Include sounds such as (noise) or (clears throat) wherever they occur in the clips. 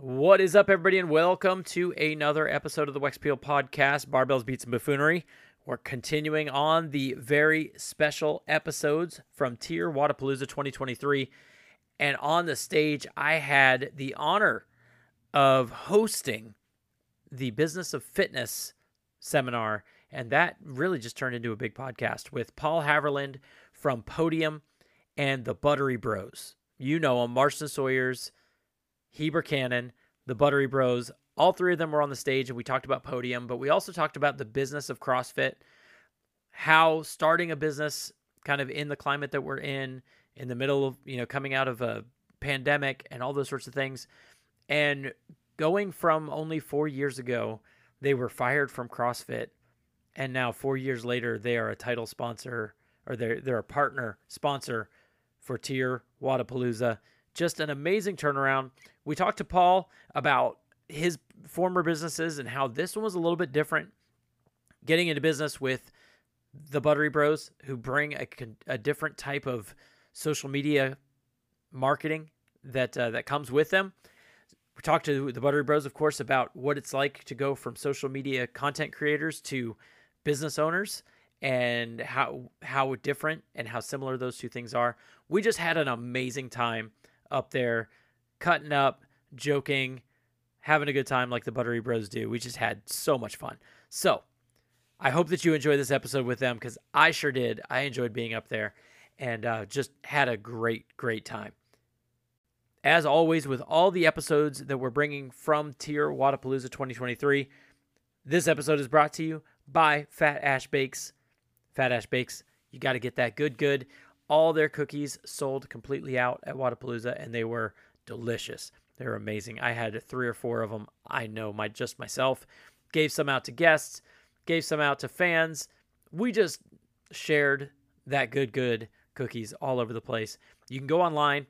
What is up, everybody, and welcome to another episode of the Wex Peel Podcast, Barbells, Beats, and Buffoonery. We're continuing on the very special episodes from TYR Wodapalooza 2023. And on the stage, I had the honor of hosting the Business of Fitness seminar. And that really just turned into a big podcast with Paul Haverland from Podium and the Buttery Bros. You know them, Marston Sawyers, Heber Cannon, the Buttery Bros. All three of them were on the stage and we talked about Podium, but we also talked about the business of CrossFit, how starting a business kind of in the climate that we're in, in the middle of, you know, coming out of a pandemic and all those sorts of things. And going from only four years ago, they were fired from CrossFit. And now four years later, they are a title sponsor or they're, they're a partner sponsor for TYR Wodapalooza. Just an amazing turnaround. We talked to Paul about his former businesses and how this one was a little bit different. Getting into business with the Buttery Bros, who bring a, a different type of social media marketing that uh, that comes with them. We talked to the Buttery Bros, of course, about what it's like to go from social media content creators to business owners and how how different and how similar those two things are. We just had an amazing time up there, cutting up, joking, having a good time like the Buttery Bros do. We just had so much fun. So I hope that you enjoyed this episode with them because I sure did. I enjoyed being up there and uh, just had a great, great time. As always, with all the episodes that we're bringing from TYR Wodapalooza 2023, this episode is brought to you by Fat Ash Bakes. Fat Ash Bakes, you got to get that good, good. All their cookies sold completely out at Wodapalooza, and they were delicious. They were amazing. I had three or four of them. I know my just myself. Gave some out to guests, gave some out to fans. We just shared that good, good cookies all over the place. You can go online,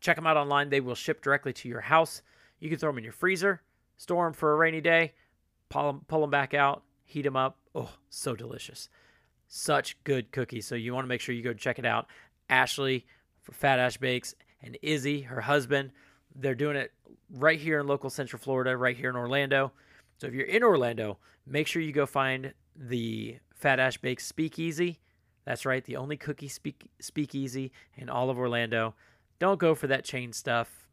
check them out online. They will ship directly to your house. You can throw them in your freezer, store them for a rainy day, pull them, pull them back out, heat them up. Oh, so delicious. Such good cookies. So you want to make sure you go check it out. Ashley for Fat Ash Bakes and Izzy, her husband, they're doing it right here in local Central Florida, right here in Orlando. So if you're in Orlando, make sure you go find the Fat Ash Bakes Speakeasy. That's right, the only cookie speak speakeasy in all of Orlando. Don't go for that chain stuff,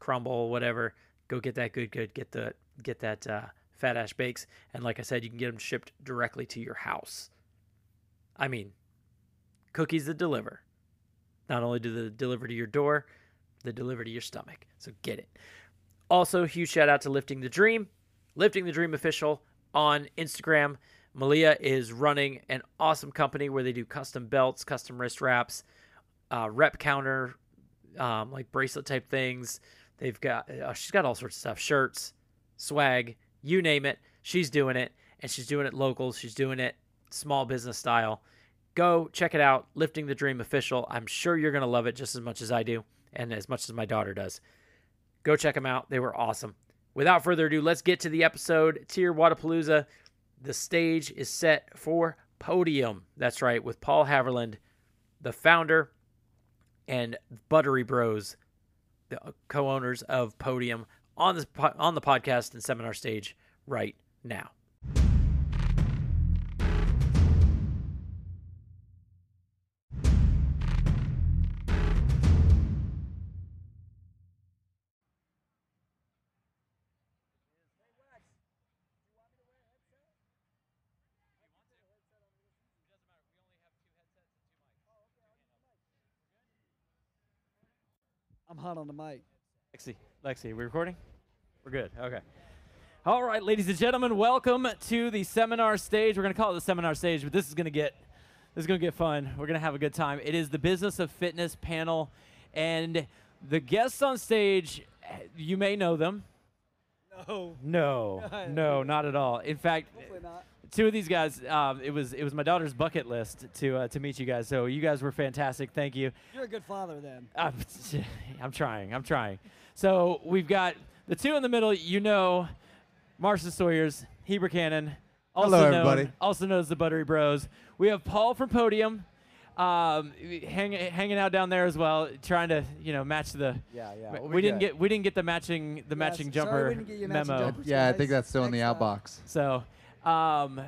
crumble, whatever. Go get that good, good. Get the get that uh, Fat Ash Bakes, and like I said, you can get them shipped directly to your house. I mean, cookies that deliver. Not only do they deliver to your door, they deliver to your stomach. So get it. Also, huge shout out to Lifting the Dream, Lifting the Dream official on Instagram. Malia is running an awesome company where they do custom belts, custom wrist wraps, uh, rep counter, um, like bracelet type things. They've got uh, she's got all sorts of stuff, shirts, swag, you name it. She's doing it, and she's doing it local. She's doing it small business style. Go check it out, Lifting the Dream official. I'm sure you're gonna love it just as much as I do, and as much as my daughter does. Go check them out. They were awesome. Without further ado, let's get to the episode. TYR Wodapalooza. The stage is set for Podium. That's right, with Paul Haverland, the founder, and Buttery Bros, the co-owners of Podium, on this on the podcast and seminar stage right now. I'm on the mic. Lexi, Lexi, we recording? We're good. Okay. All right, ladies and gentlemen, welcome to the seminar stage. We're going to call it the seminar stage, but this is going to get this is going to get fun. We're going to have a good time. It is the Business of Fitness panel and the guests on stage, you may know them. No. No. (laughs) no, not at all. In fact, Hopefully not. Two of these guys um, it was it was my daughter's bucket list to uh, to meet you guys. So you guys were fantastic. Thank you. You're a good father then. I'm, (laughs) I'm trying. I'm trying. So we've got the two in the middle. You know, Marston Sawyer's, Heber Cannon. Also Hello, known, everybody. Also known as the Buttery Bros. We have Paul from Podium. um, hang, hanging out down there as well, trying to you know match the. Yeah, yeah. we we'll be didn't good. get we didn't get the matching the Yes, matching sorry jumper we didn't get you a matching memo. jumper. Yeah, I think that's still in the outbox. So, um,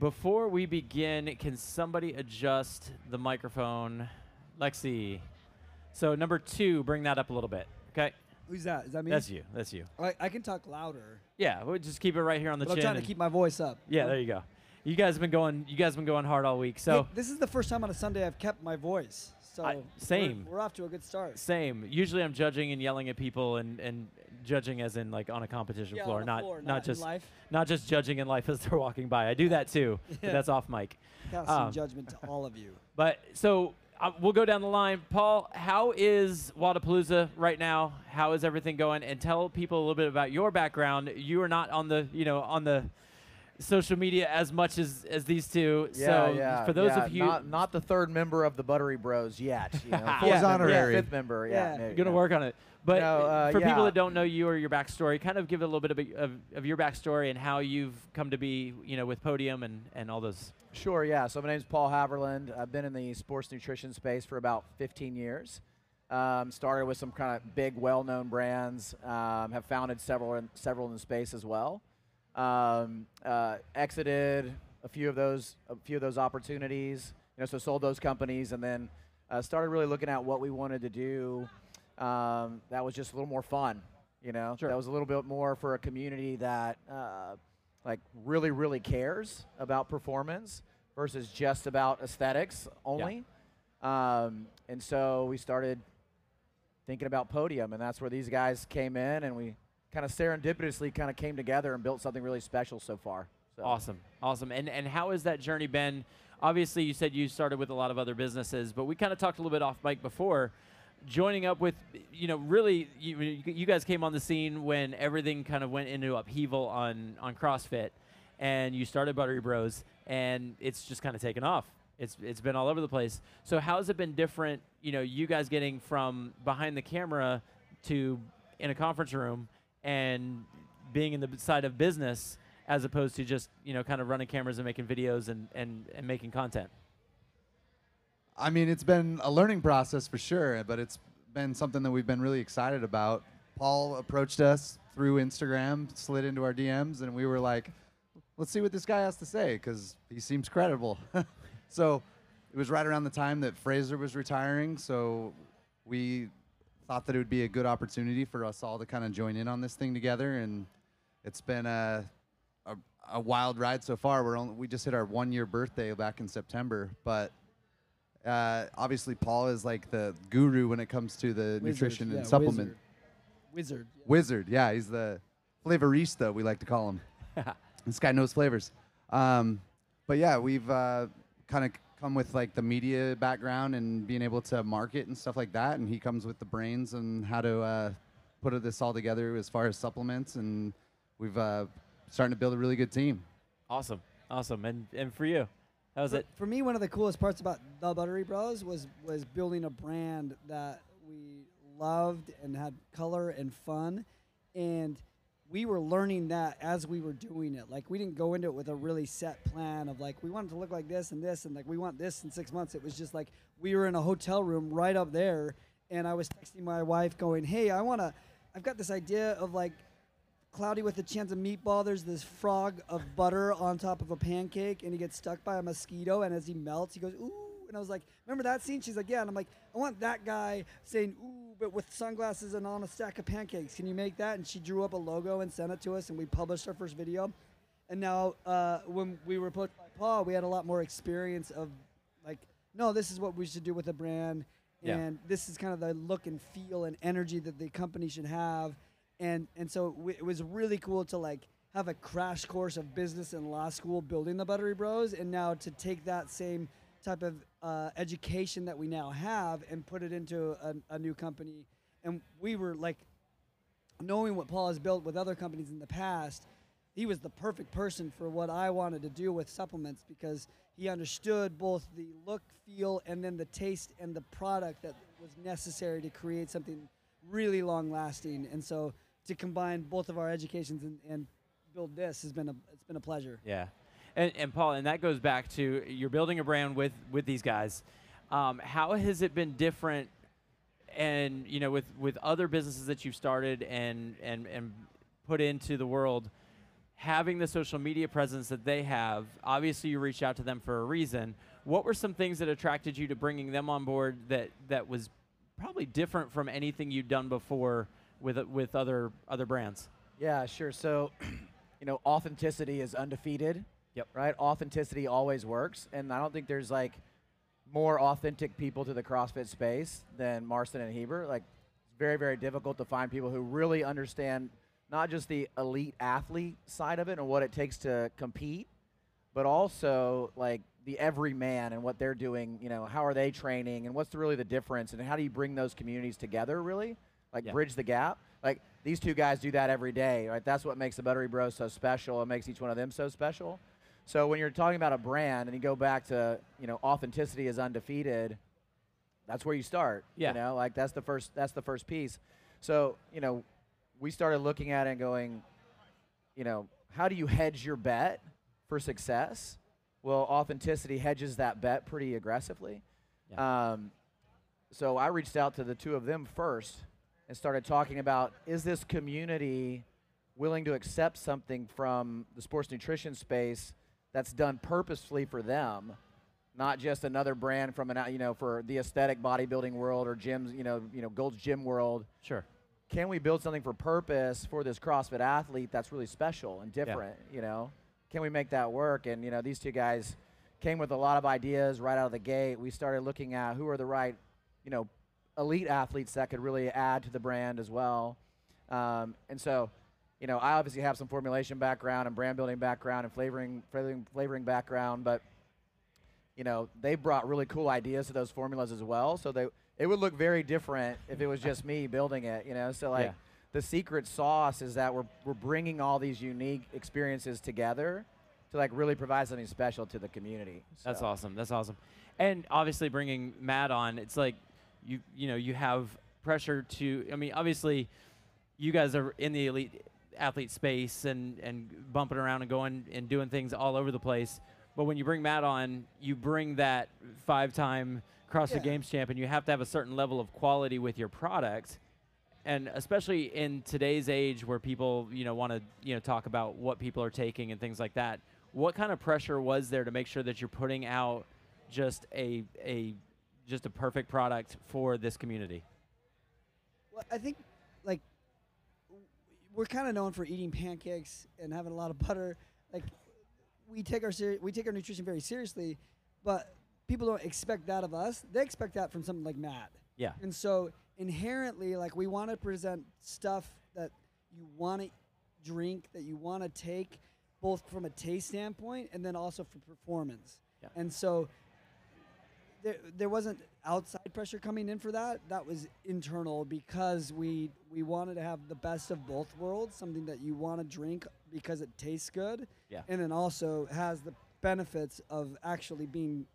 before we begin, can somebody adjust the microphone, Lexi? So number two, bring that up a little bit. Okay, Who's that? Is that me? that's you. That's you. I, I can talk louder, Yeah, we'll just keep it right here on the but I'm trying to keep my voice up. yeah, there you go. You guys have been going. You guys have been going hard all week. So Hey, this is the first time on a Sunday I've kept my voice. So I- we're- same. We're, off to a good start. same. Usually, I'm judging and yelling at people and and judging as in like on a competition Yeah, floor, not floor, not, not just life. not just judging in life (laughs) as they're walking by. I do that too, (laughs) but that's off mic. Casting um, judgment to all of you. (laughs) But so uh, we'll go down the line. Paul, how is Wodapalooza right now? How is everything going? And tell people a little bit about your background. You are not on the you know on the social media as much as as these two. Yeah, so yeah, for those yeah, of you not, not the third member of the Buttery Bros yet. You know, He's (laughs) fourth honorary. fifth member. Yeah, Yeah. no, gonna no. work on it. But No, uh, for people that don't know you or your backstory, kind of give a little bit of, of, of your backstory and how you've come to be, you know, with Podium and, and all those. Sure, yeah. So my name's Paul Haverland. I've been in the sports nutrition space for about 15 years. Um, started with some kind of big, well-known brands. Um, have founded several in, several in the space as well. Um, uh, exited a few of those a few of those opportunities. You know, so sold those companies and then uh, started really looking at what we wanted to do. Um, that was just a little more fun. You know, Sure. that was a little bit more for a community that. Uh, like really really cares about performance versus just about aesthetics only um, and so we started thinking about podium and that's where these guys came in and we kind of serendipitously kind of came together and built something really special so far so Awesome, awesome. And and how has that journey been? Obviously, you said you started with a lot of other businesses, but we kind of talked a little bit off mic before. Joining up with, you know, really, you, you guys came on the scene when everything kind of went into upheaval on on CrossFit, and you started Buttery Bros, and it's just kind of taken off. It's it's been all over the place. So how has it been different? You know, you guys getting from behind the camera to in a conference room and being in the side of business as opposed to just you know kind of running cameras and making videos and and, and making content. I mean, it's been a learning process for sure, but it's been something that we've been really excited about. Paul approached us through Instagram, slid into our DMs, and we were like, let's see what this guy has to say because he seems credible. (laughs) so it was right around the time that Fraser was retiring, so we thought that it would be a good opportunity for us all to kind of join in on this thing together, and it's been a a, a wild ride so far. We're only, we just hit our one year birthday back in September, but uh, obviously Paul is like the guru when it comes to the Wizard, nutrition yeah, and supplement Wizard. Wizard. yeah. wizard. Yeah, he's the flavorista we like to call him. (laughs) this guy knows flavors. Um, but yeah, we've uh, kind of come with like the media background and being able to market and stuff like that, and he comes with the brains and how to uh, put this all together as far as supplements, and we've uh, starting to build a really good team. Awesome, awesome. And and for you, how was For, it? for me, one of the coolest parts about the Buttery Bros was was building a brand that we loved and had color and fun, and we were learning that as we were doing it. Like we didn't go into it with a really set plan of like we want it to look like this and this and like we want this in six months. It was just like we were in a hotel room right up there, and I was texting my wife going, "Hey, I want to. I've got this idea of like cloudy with a chance of meatball. There's this frog of butter on top of a pancake, and he gets stuck by a mosquito. And as he melts, he goes, "Ooh!" And I was like, "Remember that scene?" She's like, "Yeah." And I'm like, "I want that guy saying ooh, but with sunglasses and on a stack of pancakes. Can you make that?" And she drew up a logo and sent it to us, and we published our first video. And now, uh, when we were approached by Paul, we had a lot more experience of like, no, this is what we should do with a brand, Yeah. and this is kind of the look and feel and energy that the company should have and and so w- it was really cool to like have a crash course of business and law school building the Buttery Bros, and now to take that same type of uh, education that we now have and put it into a, a new company. And we were like, knowing what Paul has built with other companies in the past, he was the perfect person for what I wanted to do with supplements because he understood both the look, feel, and then the taste and the product that was necessary to create something really long lasting. And so to combine both of our educations and, and build this has been a it's been a pleasure. Yeah, and and Paul, and that goes back to you're building a brand with with these guys. Um, how has it been different? And you know, with with other businesses that you've started and and and put into the world, having the social media presence that they have, obviously you reached out to them for a reason. What were some things that attracted you to bringing them on board that that was probably different from anything you'd done before with with other other brands? Yeah, sure. So, (clears throat) you know, authenticity is undefeated. Yep. Right? Authenticity always works. And I don't think there's like more authentic people to the CrossFit space than Marston and Heber. Like, it's very, very difficult to find people who really understand not just the elite athlete side of it and what it takes to compete, but also like the everyman and what they're doing. You know, how are they training and what's really the difference and how do you bring those communities together, really? Like, Yeah. bridge the gap. Like, these two guys do that every day, right? That's what makes the Buttery Bros so special. It makes each one of them so special. So when you're talking about a brand and you go back to, you know, authenticity is undefeated, that's where you start. Yeah. You know, like that's the first that's the first piece. So, you know, we started looking at it and going, you know, how do you hedge your bet for success? Well, authenticity hedges that bet pretty aggressively. Yeah. Um, so I reached out to the two of them first and started talking about is this community willing to accept something from the sports nutrition space that's done purposefully for them, not just another brand from an you know for the aesthetic bodybuilding world or gyms you know you know Gold's Gym world. Sure. Can we build something for purpose for this CrossFit athlete that's really special and different? Yeah. You know, can we make that work? And you know, these two guys came with a lot of ideas right out of the gate. We started looking at who are the right, you know, elite athletes that could really add to the brand as well. Um, and so, you know, I obviously have some formulation background and brand building background and flavoring, flavoring, flavoring background, but you know, they brought really cool ideas to those formulas as well. So they, it would look very different if it was just me building it. You know, so like Yeah. the secret sauce is that we're we're bringing all these unique experiences together to like really provide something special to the community. That's awesome. That's awesome. And obviously bringing Matt on, it's like you you know you have pressure to. I mean, obviously, you guys are in the elite athlete space and and bumping around and going and doing things all over the place. But when you bring Matt on, you bring that five-time CrossFit Yeah. Games champion. You have to have a certain level of quality with your product. And especially in today's age where people, you know, want to, you know, talk about what people are taking and things like that. What kind of pressure was there to make sure that you're putting out just a a just a perfect product for this community? Well, I think we're kind of known for eating pancakes and having a lot of butter. Like we take our seri- we take our nutrition very seriously, but people don't expect that of us. They expect that from something like Matt. Yeah. And so inherently, like we want to present stuff that you want to drink, that you want to take, both from a taste standpoint and then also for performance. Yeah. And so there, there wasn't outside pressure coming in for that. That was internal because we we wanted to have the best of both worlds, something that you want to drink because it tastes good, Yeah. and then also has the benefits of actually being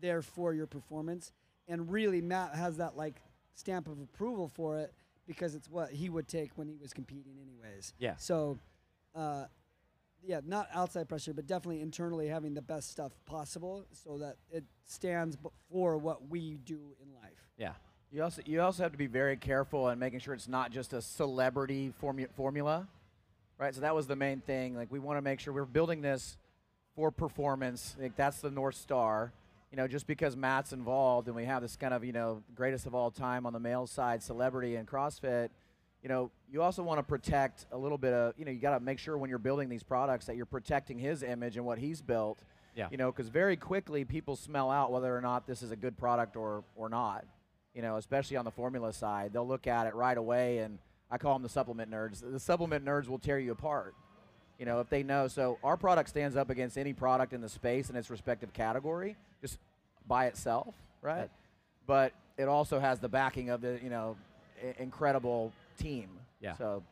there for your performance. And really, Matt has that like stamp of approval for it because it's what he would take when he was competing, anyways. Yeah. So, uh, yeah, not outside pressure, but definitely internally having the best stuff possible so that it stands for what we do in life. Yeah. You also you also have to be very careful and making sure it's not just a celebrity formu- formula, right? So that was the main thing. Like we want to make sure we're building this for performance. Like that's the north star. You know, just because Matt's involved and we have this kind of you know greatest of all time on the male side celebrity in CrossFit. You know, you also want to protect a little bit of. You know, you got to make sure when you're building these products that you're protecting his image and what he's built. Yeah. You know, because very quickly people smell out whether or not this is a good product or or not you know, especially on the formula side. They'll look at it right away, and I call them the supplement nerds. The supplement nerds will tear you apart, you know, if they know. So our product stands up against any product in the space in its respective category, just by itself, right? Right. But it also has the backing of the, you know, incredible team. Yeah. So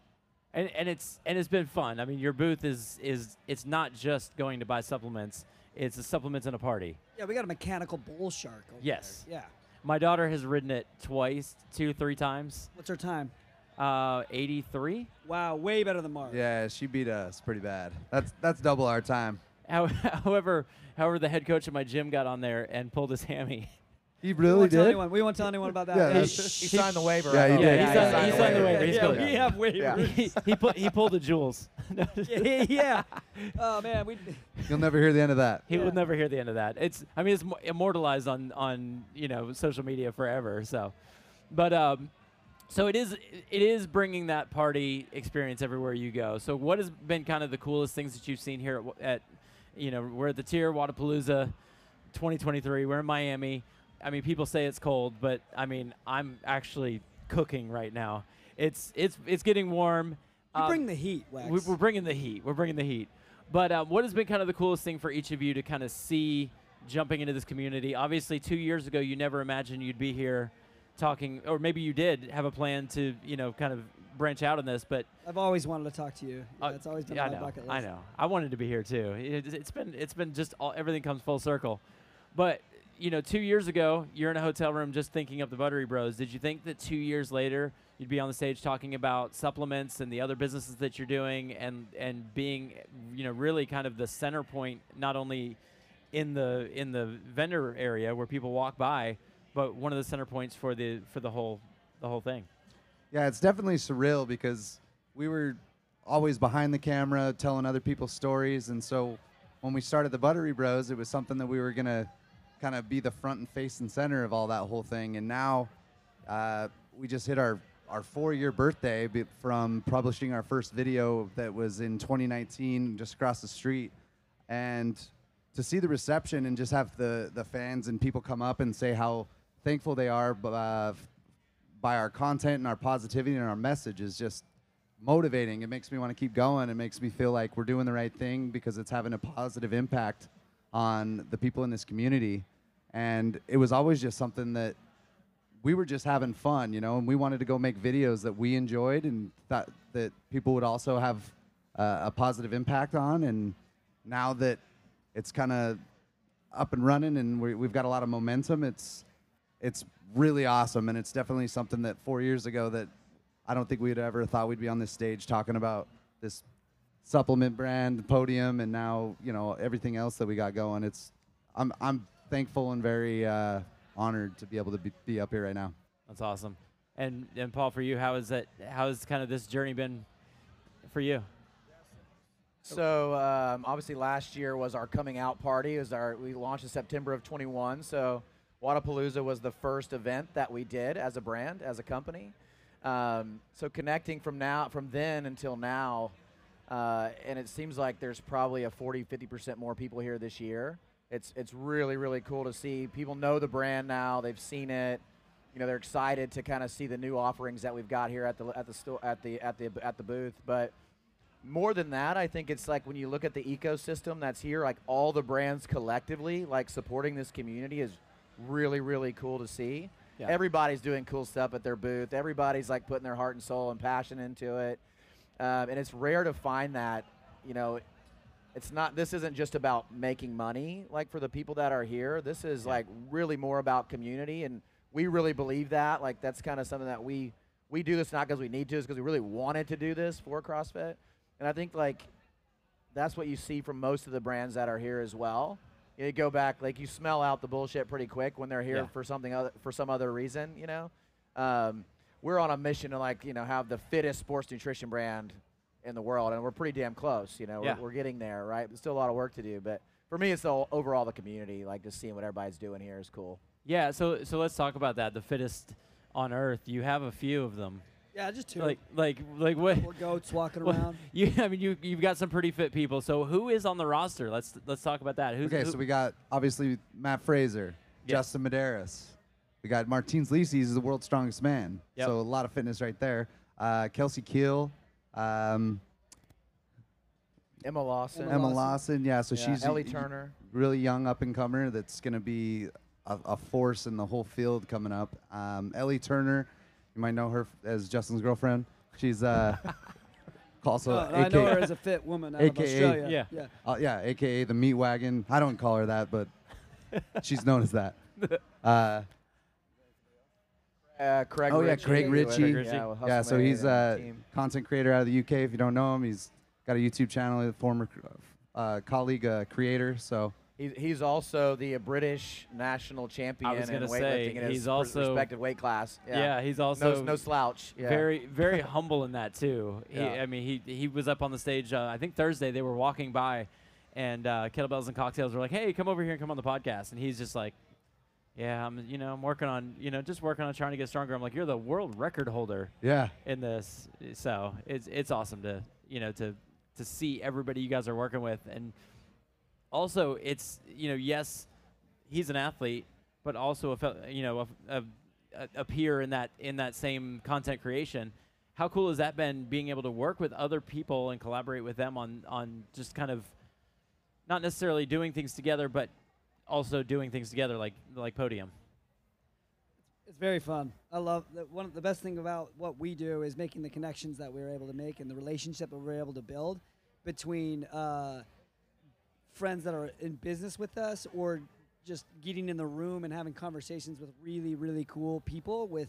And and it's and it's been fun. I mean, your booth is is it's not just going to buy supplements. It's a supplements and a party. Yeah, we got a mechanical bull shark. Over Yes. There. Yeah. My daughter has ridden it twice, two, three times. What's her time? Uh, 83. Wow, way better than Mark. Yeah, she beat us pretty bad. That's that's double our time. How- (laughs) However, however, the head coach of my gym got on there and pulled his hammy. (laughs) He we really won't tell did. anyone. We won't tell anyone about that. Yeah, Yeah, that's- He signed the waiver. Yeah, he hope. did. Yeah, he signed- he signed the waiver. He's yeah, good. we have waivers. Yeah. (laughs) he, he put he pulled the jewels. (laughs) Yeah. yeah. (laughs) Oh man, we. You'll never hear the end of that. He Yeah. will never hear the end of that. It's I mean it's immortalized on on you know social media forever. So, but um, so it is it is bringing that party experience everywhere you go. So what has been kind of the coolest things that you've seen here at, at you know we're at the TYR Wodapalooza 2023. We're in Miami. I mean people say it's cold, but I mean I'm actually cooking right now. It's it's it's getting warm. You Um, bring the heat, Wax. we- We're bringing the heat. We're bringing the heat. But um, what has been kind of the coolest thing for each of you to kind of see jumping into this community? Obviously, two years ago, you never imagined you'd be here talking, or maybe you did have a plan to, you know, kind of branch out on this. But I've always wanted to talk to you. uh, That's always been yeah, on my bucket list. I know. I wanted to be here too. It, it's been it's been just all, everything comes full circle. But you know, two years ago, you're in a hotel room just thinking up the Buttery Bros. Did you think that two years later you'd be on the stage talking about supplements and the other businesses that you're doing, and and being, you know, really kind of the center point, not only in the in the vendor area where people walk by, but one of the center points for the for the whole the whole thing. Yeah, it's definitely surreal because we were always behind the camera telling other people's stories. And so when we started the Buttery Bros, it was something that we were to kind of be the front and face and center of all that whole thing. And now uh, we just hit our, our four year birthday from publishing our first video that was in 2019 just across the street. And to see the reception and just have the, the fans and people come up and say how thankful they are uh, by our content and our positivity and our message is just motivating. It makes me want to keep going. It makes me feel like we're doing the right thing because it's having a positive impact on the people in this community. And it was always just something that we were just having fun, you know, and we wanted to go make videos that we enjoyed and thought that people would also have uh, a positive impact on. And now that it's kind of up and running and we, we've got a lot of momentum, it's it's really awesome, and it's definitely something that four years ago that I don't think we'd ever thought we'd be on this stage talking about this supplement brand podium, and now you know everything else that we got going. It's I'm I'm thankful and very uh, honored to be able to be, be up here right now. That's awesome. And and Paul, for you, how is that? How has kind of this journey been for you? So um, obviously last year was our coming out party. It was our we launched in September of 21. So Wodapalooza was the first event that we did as a brand, as a company. Um, so connecting from now from then until now, uh, and it seems like there's probably a 40, 50 percent more people here this year. It's it's really really cool to see. People know the brand now. They've seen it. You know they're excited to kind of see the new offerings that we've got here at the at the sto- at the at the at the booth. But more than that, I think it's like when you look at the ecosystem that's here, like all the brands collectively, like supporting this community is really, really cool to see. Yeah. Everybody's doing cool stuff at their booth. Everybody's like putting their heart and soul and passion into it. Um, and it's rare to find that, you know, it's not, this isn't just about making money, like for the people that are here. This is like really more about community. And we really believe that. Like that's kind of something that we, we do this not because we need to, it's because we really wanted to do this for CrossFit. And I think like that's what you see from most of the brands that are here as well. You go back, like you smell out the bullshit pretty quick when they're here Yeah. for something other, for some other reason. You know, um, we're on a mission to like you know have the fittest sports nutrition brand in the world, and we're pretty damn close. You know, we're, we're getting there, right? There's still a lot of work to do, but for me, it's the overall the community. Like just seeing what everybody's doing here is cool. Yeah. So so let's talk about that. The fittest on earth. You have a few of them. Yeah, just two. Like like like what? Four goats walking (laughs) Well, around. (laughs) You, I mean, you you've got some pretty fit people. So who is on the roster? Let's let's talk about that. Who's Okay, who- so we got obviously Matt Fraser, Yeah. Justin Medeiros. We got Martins Licis, he's the world's strongest man. Yep. So a lot of fitness right there. Uh, Kelsey Keel, um, Emma Lawson, Emma Emma Lawson. Lawson. Yeah, so yeah, she's Ellie y- y- Turner. really young up and comer that's going to be a, a force in the whole field coming up. Um, Ellie Turner, you might know her f- as Justin's girlfriend. She's uh, (laughs) also Uh, I know her as a fit woman out of AKA Australia. Yeah. yeah. Uh, yeah, AKA the meat wagon. I don't call her that, but (laughs) she's known as that. Uh, Uh, Craig Oh, yeah, Richey. Craig Richey. Yeah, with yeah, so he's a team. content creator out of the UK. If you don't know him, he's got a YouTube channel, he's a former uh, colleague uh, creator. So He, he's also the British national champion was in weightlifting say, in his he's also- respected weight class. Yeah, Yeah, he's no, also no slouch. Yeah. very very (laughs) humble in that too. He, Yeah. I mean, he he was up on the stage. Uh, I think Thursday they were walking by, and uh, kettlebells and cocktails were like, "Hey, come over here and come on the podcast." And he's just like, "Yeah, I'm you know I'm working on you know just working on trying to get stronger." I'm like, "You're the world record holder Yeah. in this," so it's it's awesome to you know to to see everybody you guys are working with, and also it's you know yes, he's an athlete, but also a you know a, a, a, peer in that in that same content creation. How cool has that been being able to work with other people and collaborate with them on on just kind of not necessarily doing things together, but also doing things together like like podium. It's very fun. I love that. One of the best thing about what we do is making the connections that we are able to make and the relationship that we're able to build between uh, friends that are in business with us or just getting in the room and having conversations with really, really cool people with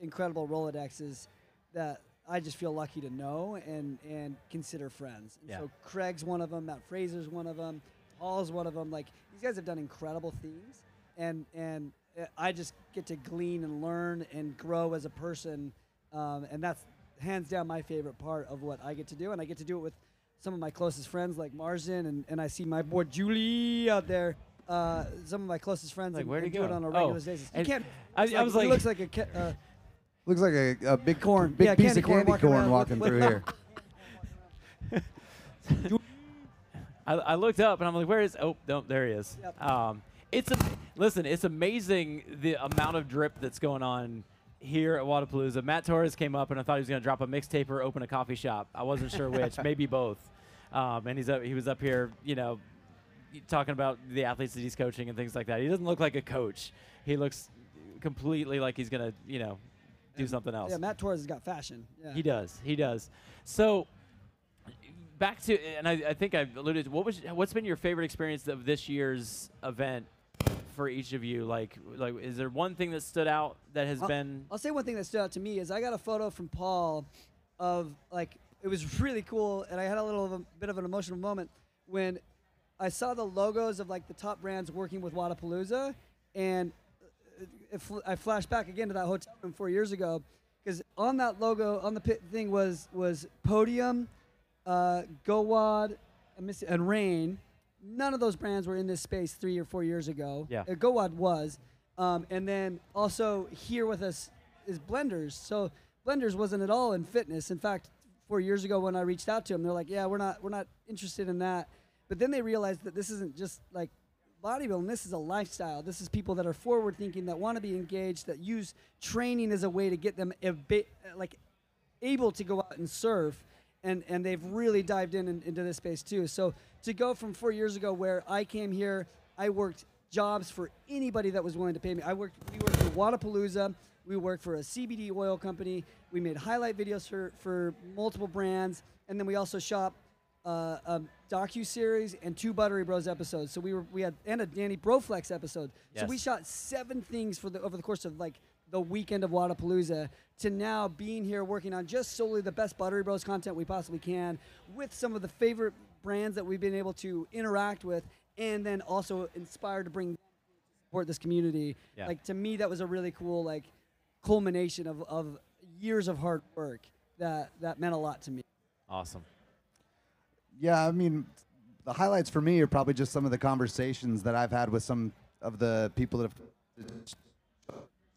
incredible Rolodexes that I just feel lucky to know and, and consider friends. And Yeah. So Craig's one of them, Matt Fraser's one of them, Paul's one of them. Like these guys have done incredible things, and and uh, I just get to glean and learn and grow as a person, um, and that's hands down my favorite part of what I get to do, and I get to do it with some of my closest friends like Marston, and, and I see my boy Julie out there. Uh, some of my closest friends Like, and, where do, you he do it on a Oh, regular basis. You can't. I- it's I was he like- looks like a ca- uh, Looks like a, a big Corn. big Yeah, piece candy of corn candy walking corn around walking with- through here. (laughs) I, I looked up and I'm like, where is? Oh, no, there he is. Yep. Um, it's a, listen, it's amazing the amount of drip that's going on here at Wodapalooza. Matt Torres came up and I thought he was going to drop a mixtape or open a coffee shop. I wasn't sure which, (laughs) maybe both. Um, and he's up, he was up here, you know, talking about the athletes that he's coaching and things like that. He doesn't look like a coach. He looks completely like he's going to, you know, do something else. yeah, Matt Torres has got fashion. Yeah. He does. He does. So back to and I, I think I've alluded. To, what was what's been your favorite experience of this year's event for each of you? Like like is there one thing that stood out that has I'll- been I'll say one thing that stood out to me is I got a photo from Paul of like it was really cool, and I had a little of a bit of an emotional moment when I saw the logos of like the top brands working with Wodapalooza, and fl- I flashed back again to that hotel room four years ago because on that logo on the pit thing was was Podium, uh, GoWod, and, Rain. None of those brands were in this space three or four years ago. Yeah. Uh, GoWod was. Um, and then also here with us is Blenders. So Blenders wasn't at all in fitness. In fact, four years ago when I reached out to them, they're like, "Yeah, we're not we're not interested in that." But then they realized that this isn't just like bodybuilding. This is a lifestyle. This is people that are forward thinking, that want to be engaged, that use training as a way to get them a bit, like able to go out and surf and and they've really dived in, in into this space too. So to go from four years ago where i came here i worked jobs for anybody that was willing to pay me. I worked we worked for Wodapalooza. We worked for a cbd oil company. We made highlight videos for for multiple brands. And then we also shop uh, a docu series and two Buttery Bros episodes. So we were we had and a Danny Broflex episode. So we shot seven things for the over the course of like the weekend of Wodapalooza to now being here working on just solely the best Buttery Bros content we possibly can with some of the favorite brands that we've been able to interact with and then also inspired to bring support this community. Yeah. Like to me that was a really cool like culmination of, of years of hard work that that meant a lot to me. awesome. Yeah, I mean, the highlights for me are probably just some of the conversations that I've had with some of the people that have.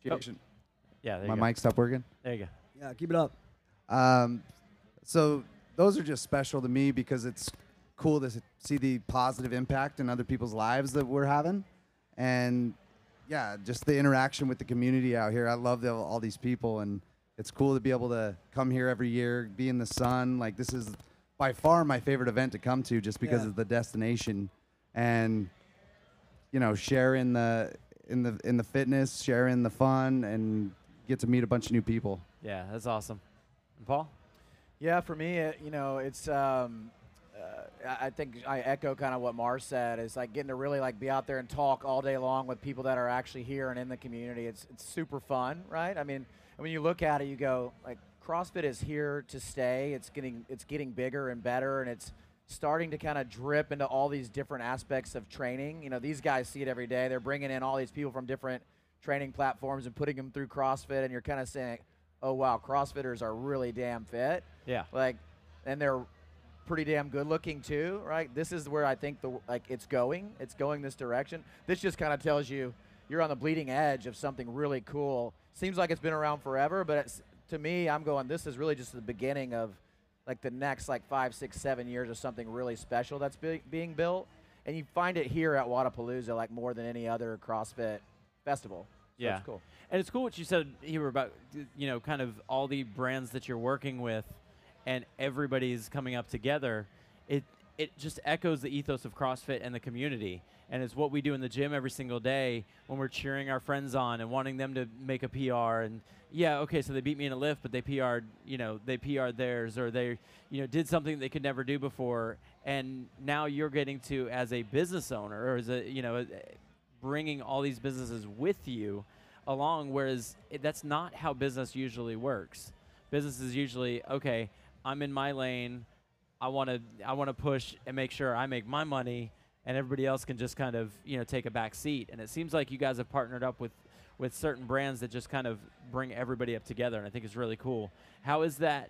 Yeah, there My you go. mic stopped working. There you go. Yeah, keep it up. Um, so those are just special to me because it's cool to see the positive impact in other people's lives that we're having, and yeah, just the interaction with the community out here. I love the, all these people, and it's cool to be able to come here every year, be in the sun. Like this is by far my favorite event to come to, just because Yeah. of the destination, and you know, share in the in the in the fitness, share in the fun, and get to meet a bunch of new people. Yeah, that's awesome. And Paul? Yeah, for me, it, you know, it's. Um, uh, I I think I echo kind of what Mars said. Is like getting to really like be out there and talk all day long with people that are actually here and in the community. It's it's super fun, right? I mean, when you look at it, you go like CrossFit is here to stay. It's getting it's getting bigger and better, and it's starting to kind of drip into all these different aspects of training. You know, these guys see it every day. They're bringing in all these people from different training platforms and putting them through CrossFit, and you're kind of saying, "Oh wow, CrossFitters are really damn fit." Yeah. Like, and they're pretty damn good looking too, right? This is where I think the like it's going. It's going this direction. This just kind of tells you you're on the bleeding edge of something really cool. Seems like it's been around forever, but it's, to me, I'm going. This is really just the beginning of like the next like five, six, seven years of something really special that's be- being built. And you find it here at Wodapalooza like more than any other CrossFit festival. So Yeah. it's cool. And it's cool what you said here about you know kind of all the brands that you're working with, and everybody's coming up together. It it just echoes the ethos of CrossFit and the community, and it's what we do in the gym every single day when we're cheering our friends on and wanting them to make a PR. And yeah, okay, so they beat me in a lift, but they PR'd you know they PR'd theirs or they you know did something they could never do before, and now you're getting to as a business owner or as a you know bringing all these businesses with you along whereas that's not how business usually works. Business is usually okay i'm in my lane. I want to i want to push and make sure i make my money and everybody else can just kind of you know take a back seat and it seems like you guys have partnered up with with certain brands that just kind of bring everybody up together and i think it's really cool how is that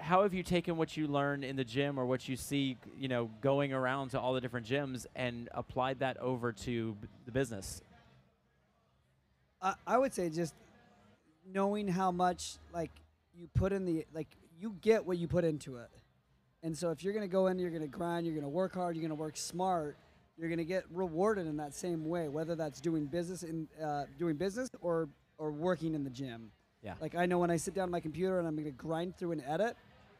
how have you taken what you learned in the gym or what you see, you know, going around to all the different gyms and applied that over to b- the business? I, I would say just knowing how much like you put in the like you get what you put into it. And so if you're gonna go in, you're gonna grind, you're gonna work hard, you're gonna work smart, you're gonna get rewarded in that same way, whether that's doing business in uh, doing business or or working in the gym. Yeah. Like I know when I sit down at my computer and I'm gonna grind through and edit,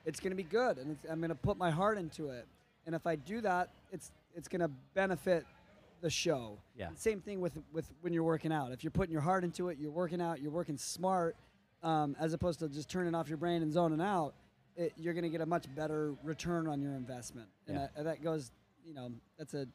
it's gonna be good, and it's, I'm gonna put my heart into it. And if I do that, it's it's gonna benefit the show. Yeah. And same thing with with when you're working out. If you're putting your heart into it, you're working out, you're working smart, um, as opposed to just turning off your brain and zoning out. It, you're going to get a much better return on your investment, and Yeah. that, that goes. You know, that's a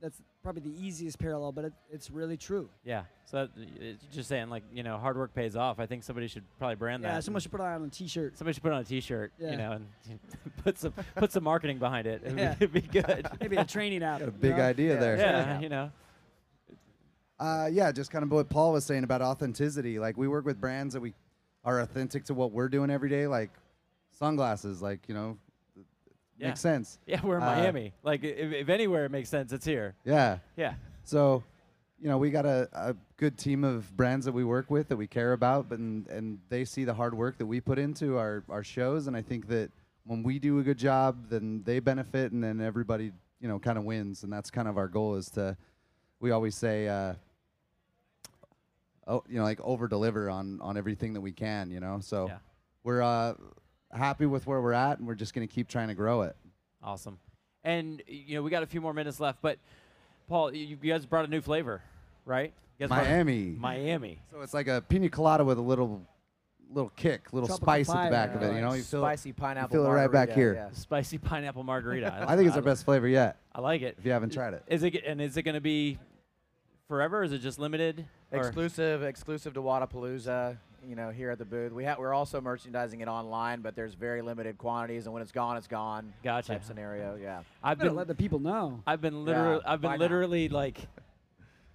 that's probably the easiest parallel, but it, it's really true. Yeah. So that, it's just saying, like, you know, hard work pays off. I think somebody should probably brand Yeah, that. someone and should put it on a T-shirt. somebody should put on a T-shirt, Yeah. you know, and (laughs) put some put some marketing behind it. It'd, Yeah. be, (laughs) it'd be good. (laughs) Maybe a training app. A big know? idea Yeah. there. yeah, Yeah. you know. Uh, yeah, just kind of what Paul was saying about authenticity. Like we work with brands that we are authentic to what we're doing every day, like sunglasses. Like you know, Yeah. makes sense. (laughs) Yeah, we're in Uh, Miami. Like, if, if anywhere it makes sense, it's here. Yeah. Yeah. So, you know, we got a, a good team of brands that we work with that we care about, but and, and they see the hard work that we put into our, our shows, and I think that when we do a good job, then they benefit, and then everybody, you know, kind of wins, and that's kind of our goal is to. We always say, uh, oh, you know, like over deliver on on everything that we can, you know. So Yeah. we're uh, happy with where we're at, and we're just gonna keep trying to grow it. Awesome. And you know, we got a few more minutes left, but Paul, you, you guys brought a new flavor, right? You guys brought a- Miami. Miami. So it's like a pina colada with a little, little kick, little Tropical spice at the back of it. Uh, you know, you feel. spicy pineapple. feel it right back here. yeah. Spicy pineapple margarita. (laughs) I think it's our best flavor yet. I like it. If you haven't tried it, Is it and is it going to be forever? Or is it just limited? Or- Exclusive, exclusive to Wodapalooza. You know, here at the booth, we ha- we're also merchandising it online, but there's very limited quantities, and when it's gone, it's gone. Gotcha. Type scenario, yeah. I've been let the people know. I've been literally Yeah, I've been why not? literally like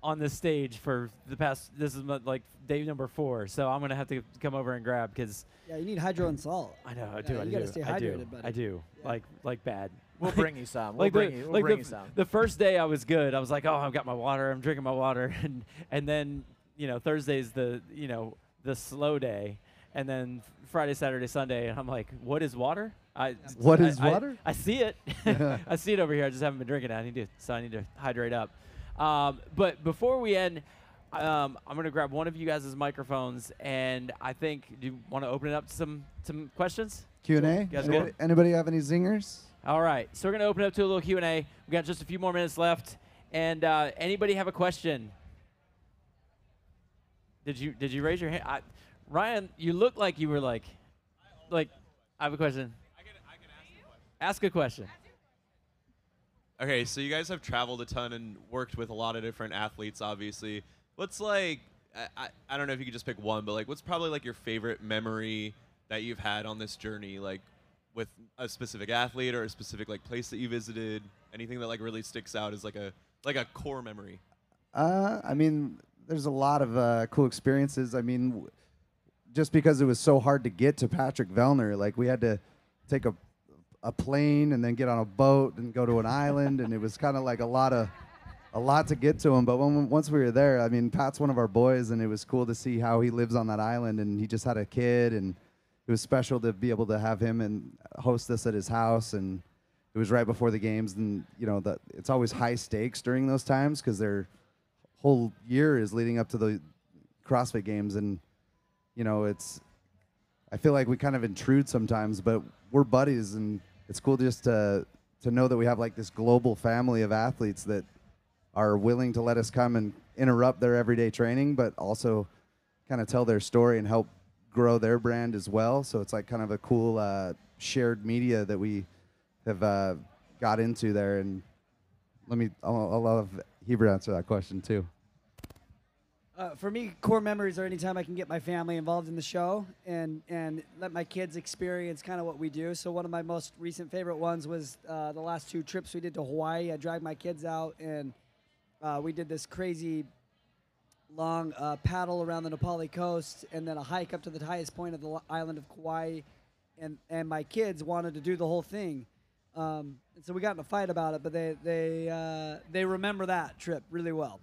on this stage for the past. This is my, like day number four, so I'm gonna have to come over and grab because Yeah, you need hydro and salt. I know I Yeah, do. I you do. gotta stay I do. hydrated, buddy. I do. Yeah. Like like bad. We'll (laughs) bring you some. We'll like bring the, you. We'll like bring the, you some. the first day I was good. I was like, oh, I've got my water. I'm drinking my water, (laughs) and and then you know Thursday's the you know the slow day, and then Friday, Saturday, Sunday, and I'm like, what is water? I What I- is I- water? I, see it. (laughs) (laughs) I see it over here. I just haven't been drinking it. I need to, so I need to hydrate up. Um, but before we end, um, I'm gonna grab one of you guys' microphones, and I think do you want to open it up to some some questions? Q and A. Anybody, anybody have any zingers? All right, so we're gonna open up to a little Q and A. We got just a few more minutes left, and uh, anybody have a question? Did you did you raise your hand, I, Ryan? You look like you were like, like, I have a question. I can, I can ask a question. Ask a question. Okay, so you guys have traveled a ton and worked with a lot of different athletes, obviously. What's like, I, I, I don't know if you could just pick one, but like, what's probably like your favorite memory that you've had on this journey? Like, with a specific athlete or a specific like place that you visited? Anything that like really sticks out as like a like a core memory? Uh, I mean, there's a lot of uh, cool experiences. I mean, w- just because it was so hard to get to Patrick Vellner, like we had to take a a plane and then get on a boat and go to an island, and it was kind of like a lot of a lot to get to him. But when once we were there, I mean, Pat's one of our boys, and it was cool to see how he lives on that island, and he just had a kid, and it was special to be able to have him and host us at his house and it was right before the games and you know that it's always high stakes during those times because their whole year is leading up to the CrossFit games and you know it's I feel like we kind of intrude sometimes but we're buddies and it's cool just to to know that we have like this global family of athletes that are willing to let us come and interrupt their everyday training but also kind of tell their story and help grow their brand as well so it's like kind of a cool uh, shared media that we have uh, got into there. And let me, I'll, I'll have Heber answer that question too. Uh, for me, core memories are anytime I can get my family involved in the show and and let my kids experience kind of what we do. So one of my most recent favorite ones was uh, the last two trips we did to Hawaii. I dragged my kids out and uh, we did this crazy long uh, paddle around the Na Pali coast and then a hike up to the highest point of the island of Kauai. And and my kids wanted to do the whole thing. Um, and so we got in a fight about it, but they they uh, they remember that trip really well,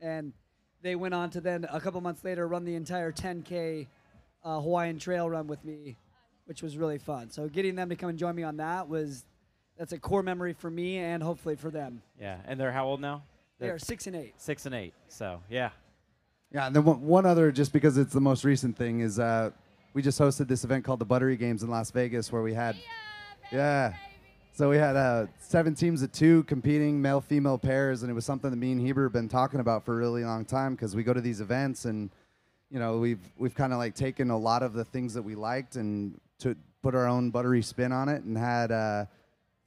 and they went on to then a couple months later run the entire 10k uh, Hawaiian Trail run with me, which was really fun. So getting them to come and join me on that was that's a core memory for me and hopefully for them. Yeah, and they're how old now? They They're six and eight. six and eight. So yeah, Yeah, and then one, one other, just because it's the most recent thing, is uh, we just hosted this event called the Buttery Games in Las Vegas, where we had, yeah, so we had uh, seven teams of two competing, male female pairs, and it was something that me and Heber have been talking about for a really long time because we go to these events and, you know, we've we've kind of like taken a lot of the things that we liked and to put our own buttery spin on it and had uh,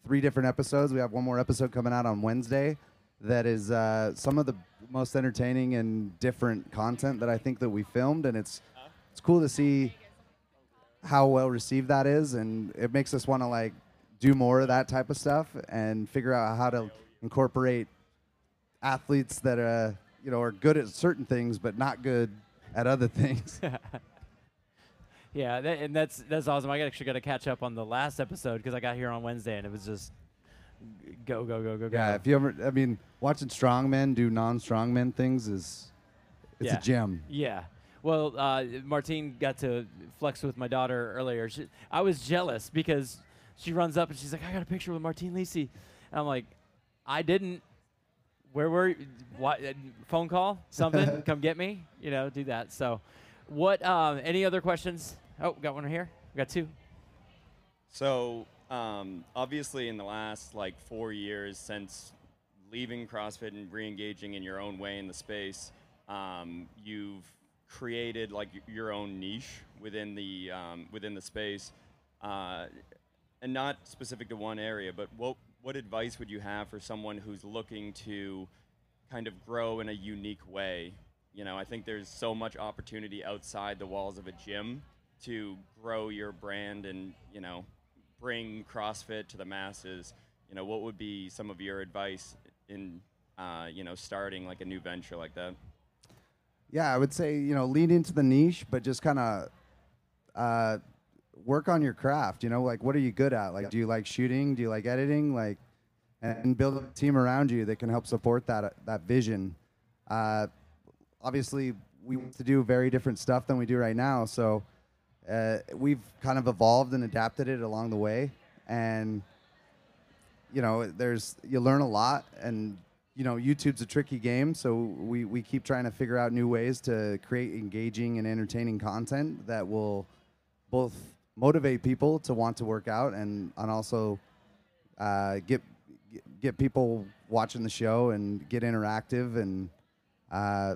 three different episodes. We have one more episode coming out on Wednesday that is uh, some of the most entertaining and different content that I think that we filmed, and it's it's cool to see how well received that is, and it makes us want to like do more of that type of stuff and figure out how to incorporate athletes that uh, you know are good at certain things but not good at other things. (laughs) yeah, that, and that's that's awesome. I actually got to catch up on the last episode because I got here on Wednesday and it was just go go go go go. yeah, if you ever, I mean, watching strongmen do non-strongmen things is it's Yeah. a gem. Yeah. Well, uh, Martins got to flex with my daughter earlier. She, I was jealous because she runs up and she's like, "I got a picture with Martins Licis," and I'm like, "I didn't. Where were? You? What? uh, Phone call? Something? (laughs) Come get me? You know, do that." So, what? Um, any other questions? Oh, got one right here. We got two. So, um, obviously, in the last like four years since leaving CrossFit and re-engaging in your own way in the space, um, you've created like your own niche within the um, within the space, uh, and not specific to one area. But what what advice would you have for someone who's looking to kind of grow in a unique way? You know, I think there's so much opportunity outside the walls of a gym to grow your brand and you know bring CrossFit to the masses. You know, what would be some of your advice in uh, you know starting like a new venture like that? Yeah, I would say you know lean into the niche, but just kind of uh, work on your craft. You know, like what are you good at? Like, do you like shooting? Do you like editing? Like, and build a team around you that can help support that that vision. Uh, obviously, we want to do very different stuff than we do right now, so uh, we've kind of evolved and adapted it along the way, and you know, there's you learn a lot, and you know, YouTube's a tricky game, so we we keep trying to figure out new ways to create engaging and entertaining content that will both motivate people to want to work out and and also uh, get get people watching the show and get interactive and uh,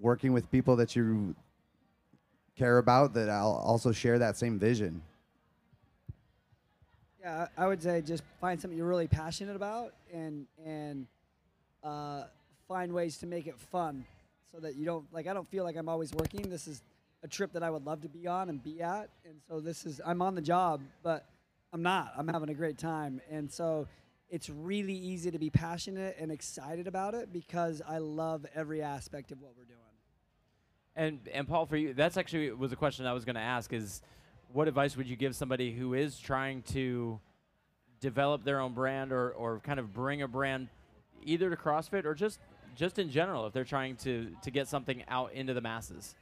working with people that you care about that I'll also share that same vision. Yeah, I would say just find something you're really passionate about and and uh, find ways to make it fun, so that you don't like. I don't feel like I'm always working. This is a trip that I would love to be on and be at. And so this is I'm on the job, but I'm not. I'm having a great time. And so it's really easy to be passionate and excited about it because I love every aspect of what we're doing. And and Paul, for you, that's actually was a question I was going to ask: is what advice would you give somebody who is trying to develop their own brand or, or kind of bring a brand either to CrossFit or just just in general if they're trying to to get something out into the masses?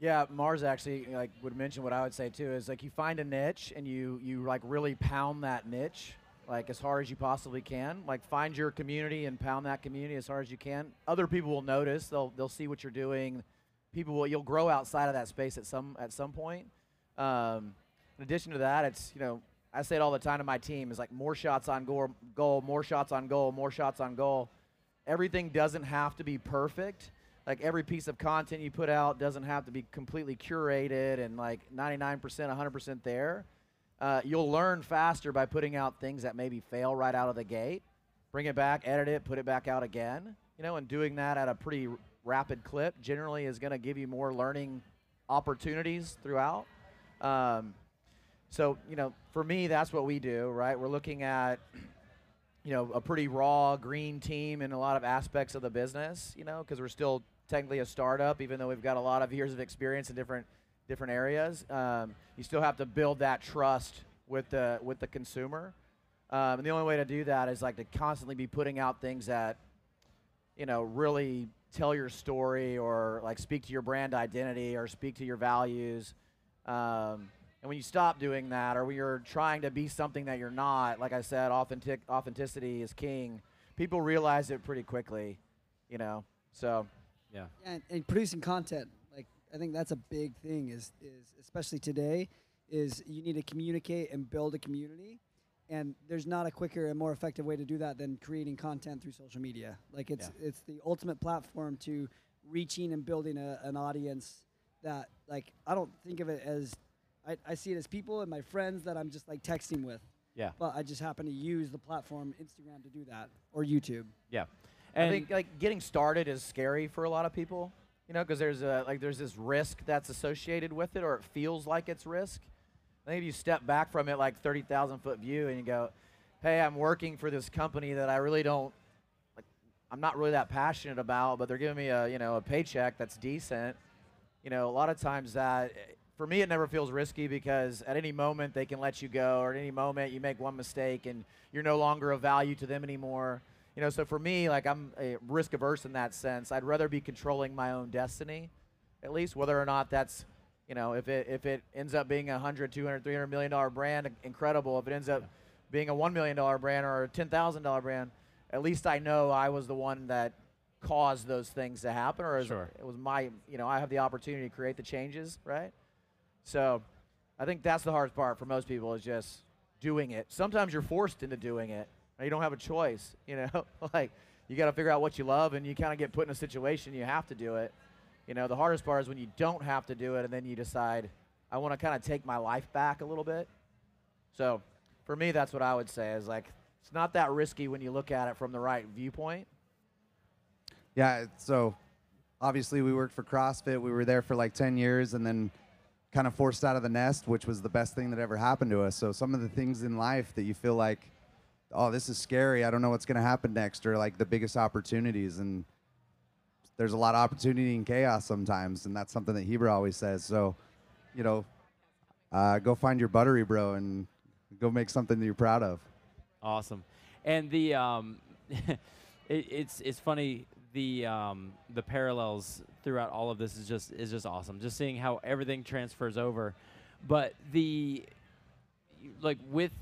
Yeah, Mars actually like would mention what I would say too is like you find a niche and you you like really pound that niche like as hard as you possibly can. Like find your community and pound that community as hard as you can. Other people will notice. They'll they'll see what you're doing. People will you'll grow outside of that space at some at some point. Um, in addition to that, it's you know I say it all the time to my team is like more shots on goal, goal, more shots on goal, more shots on goal. Everything doesn't have to be perfect. Like every piece of content you put out doesn't have to be completely curated and like 99%, 100% there. Uh, you'll learn faster by putting out things that maybe fail right out of the gate. Bring it back, edit it, put it back out again. You know, and doing that at a pretty rapid clip generally is going to give you more learning opportunities throughout. Um, so, you know, for me, that's what we do, right? We're looking at, you know, a pretty raw green team in a lot of aspects of the business, you know, because we're still technically a startup, even though we've got a lot of years of experience in different different areas. Um, you still have to build that trust with the with the consumer, um, and the only way to do that is like to constantly be putting out things that, you know, really tell your story or like speak to your brand identity or speak to your values. Um, and when you stop doing that, or when you're trying to be something that you're not, like I said, authentic authenticity is king. People realize it pretty quickly, you know. So Yeah. and, and producing content like i think that's a big thing is is especially today is you need to communicate and build a community and there's not a quicker and more effective way to do that than creating content through social media like it's it's the ultimate platform to reaching and building a, an audience that like i don't think of it as I, I see it as people and my friends that i'm just like texting with Yeah. but i just happen to use the platform instagram to do that or youtube Yeah. And I think like getting started is scary for a lot of people, you know, because there's a like there's this risk that's associated with it, or it feels like it's risk. I think if you step back from it like thirty thousand foot view and you go, "Hey, I'm working for this company that I really don't like. I'm not really that passionate about, but they're giving me a you know a paycheck that's decent." You know, a lot of times that for me it never feels risky because at any moment they can let you go, or at any moment you make one mistake and you're no longer of value to them anymore. You know, so for me, like I'm risk averse in that sense. I'd rather be controlling my own destiny, at least whether or not that's, you know, if it if it ends up being a 100, 200, 300 million dollar brand, incredible. If it ends up being a 1 million dollar brand or a $10,000 brand, at least I know I was the one that caused those things to happen or Sure. it was my, you know, I have the opportunity to create the changes, right? So, I think that's the hardest part for most people is just doing it. Sometimes you're forced into doing it. You don't have a choice, (laughs) you know. like you got to figure out what you love, and you kind of get put in a situation you have to do it. You know, the hardest part is when you don't have to do it, and then you decide, I want to kind of take my life back a little bit. So, for me, that's what I would say is like it's not that risky when you look at it from the right viewpoint. Yeah, so obviously we worked for CrossFit. We were there for like 10 years and then kind of forced out of the nest, which was the best thing that ever happened to us. So some of the things in life that you feel like, oh, this is scary. I don't know what's going to happen next, or like the biggest opportunities. And there's a lot of opportunity in chaos sometimes. And that's something that Heber always says. So, you know, uh, go find your buttery bro and go make something that you're proud of. Awesome. And the um, (laughs) it, it's it's funny the um, the parallels throughout all of this is just is just awesome. Just seeing how everything transfers over, but the like with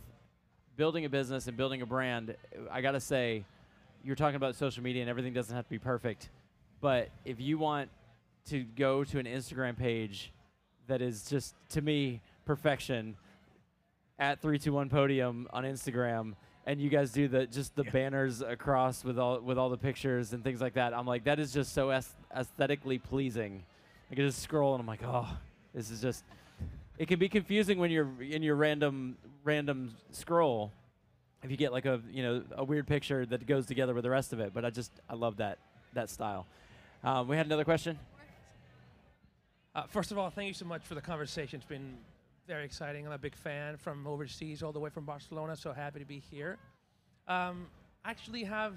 building a business and building a brand, I gotta say, you're talking about social media and everything doesn't have to be perfect, but if you want to go to an Instagram page that is just to me perfection at 321 podium on Instagram and you guys do the just the banners across with all with all the pictures and things like that. I'm like that is just so aesthetically pleasing. I can just scroll and I'm like, "Oh, this is just it can be confusing when you're in your random random scroll if you get like a, you know, a weird picture that goes together with the rest of it, but I just I love that that style. Um, we had another question. Uh, first of all, thank you so much for the conversation. It's been very exciting. I'm a big fan from overseas, all the way from Barcelona. So happy to be here. Um, I actually have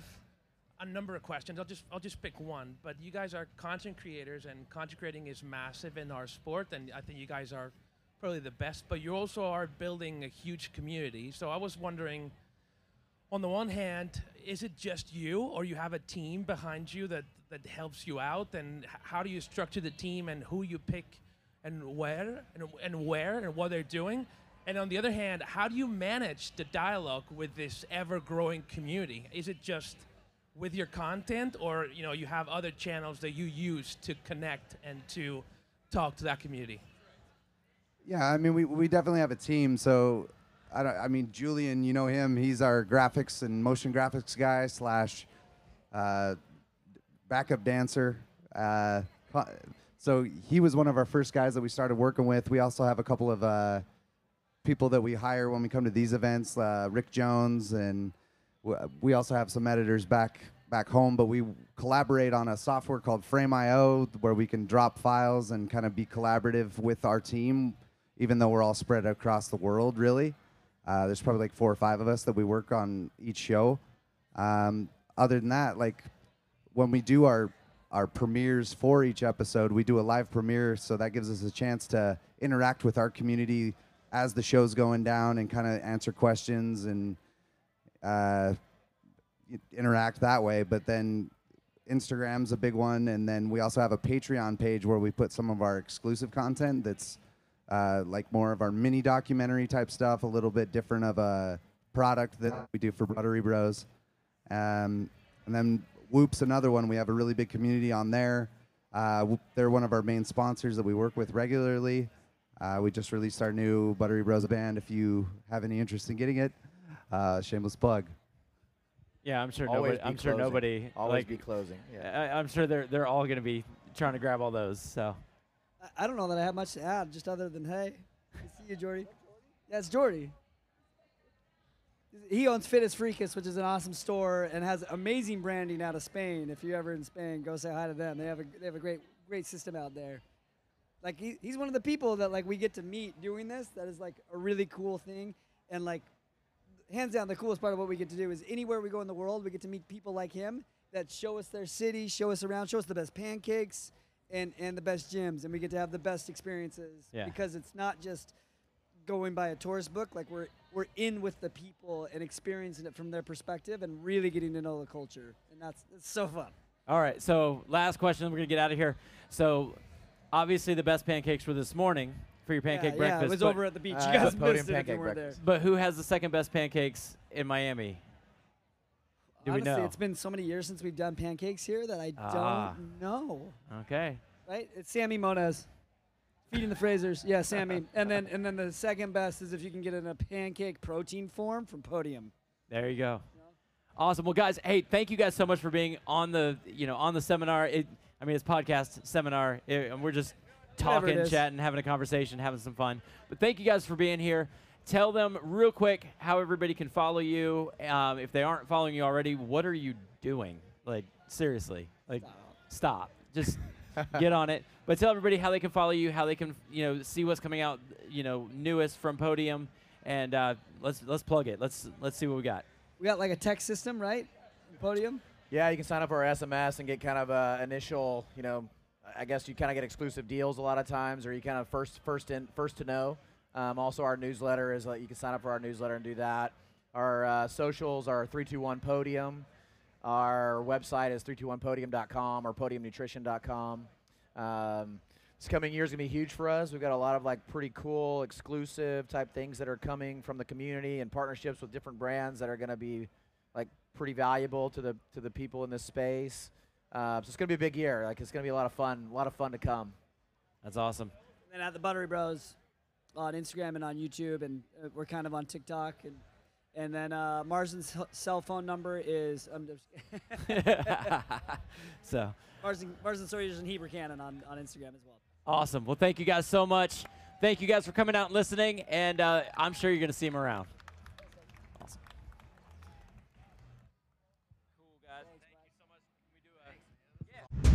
a number of questions. I'll just I'll just pick one. But you guys are content creators, and content creating is massive in our sport, and I think you guys are probably the best. But you also are building a huge community. So I was wondering, on the one hand, is it just you, or you have a team behind you that that helps you out? And how do you structure the team, and who you pick, and where, and, and where, and what they're doing? And on the other hand, how do you manage the dialogue with this ever-growing community? Is it just with your content, or you know, you have other channels that you use to connect and to talk to that community? Yeah, I mean, we, we definitely have a team. So, I, I mean, Julian, you know him. He's our graphics and motion graphics guy slash uh, backup dancer. Uh, so he was one of our first guys that we started working with. We also have a couple of uh, people that we hire when we come to these events. Uh, Rick Jones, and we also have some editors back back home. But we collaborate on a software called Frame.io where we can drop files and kind of be collaborative with our team, even though we're all spread across the world. Really, uh, there's probably like four or five of us that we work on each show. Um, other than that, like when we do our our premieres for each episode, we do a live premiere, so that gives us a chance to interact with our community as the show's going down and kind of answer questions and uh, interact that way. But then Instagram's a big one, and then we also have a Patreon page where we put some of our exclusive content that's uh, like more of our mini documentary type stuff, a little bit different of a product that we do for Buttery Bros. Um, and then Whoop's another one. We have a really big community on there. Uh, they're one of our main sponsors that we work with regularly. Uh, we just released our new Buttery Bros band. If you have any interest in getting it, uh, shameless plug. Yeah, I'm sure Always nobody. be I'm sure closing. nobody. Always like, be closing. Yeah. I, I'm sure they're they're all going to be trying to grab all those. So I- I don't know that I have much to add, just other than hey, see you, Jordy. Yeah, it's Jordy. He owns Fitness Freakus, which is an awesome store and has amazing branding out of Spain. If you're ever in Spain, go say hi to them. They have a they have a great great system out there. Like he, he's one of the people that like we get to meet doing this. That is like a really cool thing, and like hands down, the coolest part of what we get to do is anywhere we go in the world, we get to meet people like him that show us their city, show us around, show us the best pancakes and, and the best gyms, and we get to have the best experiences Yeah. because it's not just going by a tourist book. Like we're we're in with the people and experiencing it from their perspective and really getting to know the culture, and that's it's so fun. all right. So last question. We're going to get out of here. So obviously the best pancakes were this morning for your pancake yeah, breakfast. Yeah, it was over at the beach. Uh, you guys Podium missed it if you pancake weren't breakfast. But who has the second best pancakes in Miami? Do there. we Honestly, know? it's been so many years since we've done pancakes here that I Ah. don't know. Okay. right? It's Sammy Moniz. Feeding the Frasers. Yeah, Sammy. and then and then the second best is if you can get in a pancake protein form from Podium. There you go. Awesome. Well, guys, hey, thank you guys so much for being on the you know on the seminar. It, I mean, it's podcast seminar, it, and we're just talking, chatting, having a conversation, having some fun. But thank you guys for being here. Tell them real quick how everybody can follow you. Um, if they aren't following you already, what are you doing? Like seriously, like stop. Just get on it. But tell everybody how they can follow you, how they can you know see what's coming out, you know, newest from Podium, and uh, let's let's plug it. Let's let's see what we got. We got like a tech system, right? Podium. Yeah, you can sign up for our SMS and get kind of a initial, you know, I guess you kind of get exclusive deals a lot of times, or you kind of first first in first to know. Um, also, our newsletter is like you can sign up for our newsletter and do that. Our uh, socials are 321 Podium. Our website is 321podium.com or podiumnutrition.com. Um, this coming year is gonna be huge for us. We've got a lot of like pretty cool, exclusive type things that are coming from the community and partnerships with different brands that are gonna be like pretty valuable to the to the people in this space. Uh, so it's gonna be a big year. Like it's gonna be a lot of fun, a lot of fun to come. That's awesome. And at the Buttery Bros on Instagram and on YouTube, and uh, we're kind of on TikTok. And and then uh, Marston's cell phone number is um, there's- (laughs) so Marston Marston Sawyers and Heber Cannon on, on Instagram as well. awesome. Well, thank you guys so much. Thank you guys for coming out and listening, and uh, I'm sure you're going to see them around. Awesome. Cool, guys. Thank you so much. Can we do a-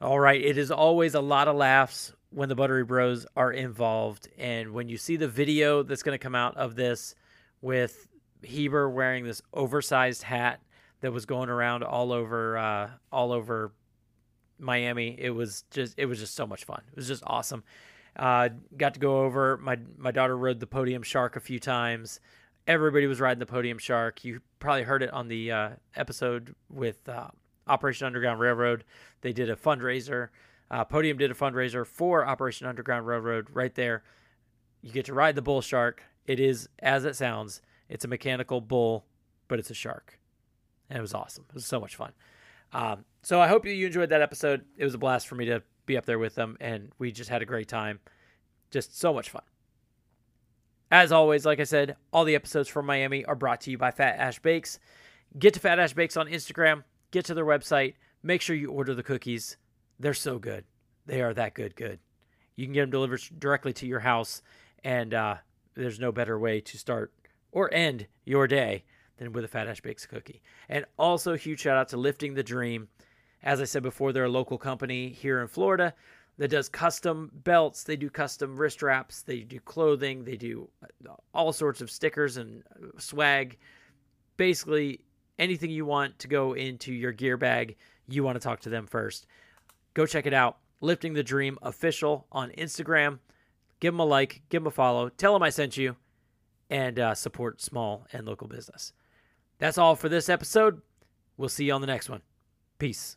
yeah.「All right. It is always a lot of laughs when the Buttery Bros are involved. And when you see the video that's going to come out of this with Heber wearing this oversized hat that was going around all over, uh, all over Miami, it was just, it was just so much fun. It was just awesome. Uh, got to go over. My my daughter rode the Podium Shark a few times. Everybody was riding the Podium Shark. You probably heard it on the uh, episode with uh, Operation Underground Railroad. They did a fundraiser. Uh, Podium did a fundraiser for Operation Underground Railroad right there. You get to ride the bull shark. It is as it sounds. It's a mechanical bull, but it's a shark, and it was awesome. It was so much fun. Um, so I hope you enjoyed that episode. It was a blast for me to be up there with them, and we just had a great time. Just so much fun. As always, like I said, all the episodes from Miami are brought to you by Fat Ash Bakes. Get to Fat Ash Bakes on Instagram, get to their website, make sure you order the cookies. They're so good. They are that good, good. You can get them delivered directly to your house, and uh, there's no better way to start or end your day than with a Fat Ash Bakes cookie. And also, huge shout out to Lifting the Dream. As I said before, they're a local company here in Florida that does custom belts. They do custom wrist wraps. They do clothing. They do uh, all sorts of stickers and uh, swag. Basically, anything you want to go into your gear bag, you want to talk to them first. Go check it out. Lifting the Dream official on Instagram. Give them a like, give them a follow, tell them I sent you, and uh, support small and local business. That's all for this episode. We'll see you on the next one. Peace.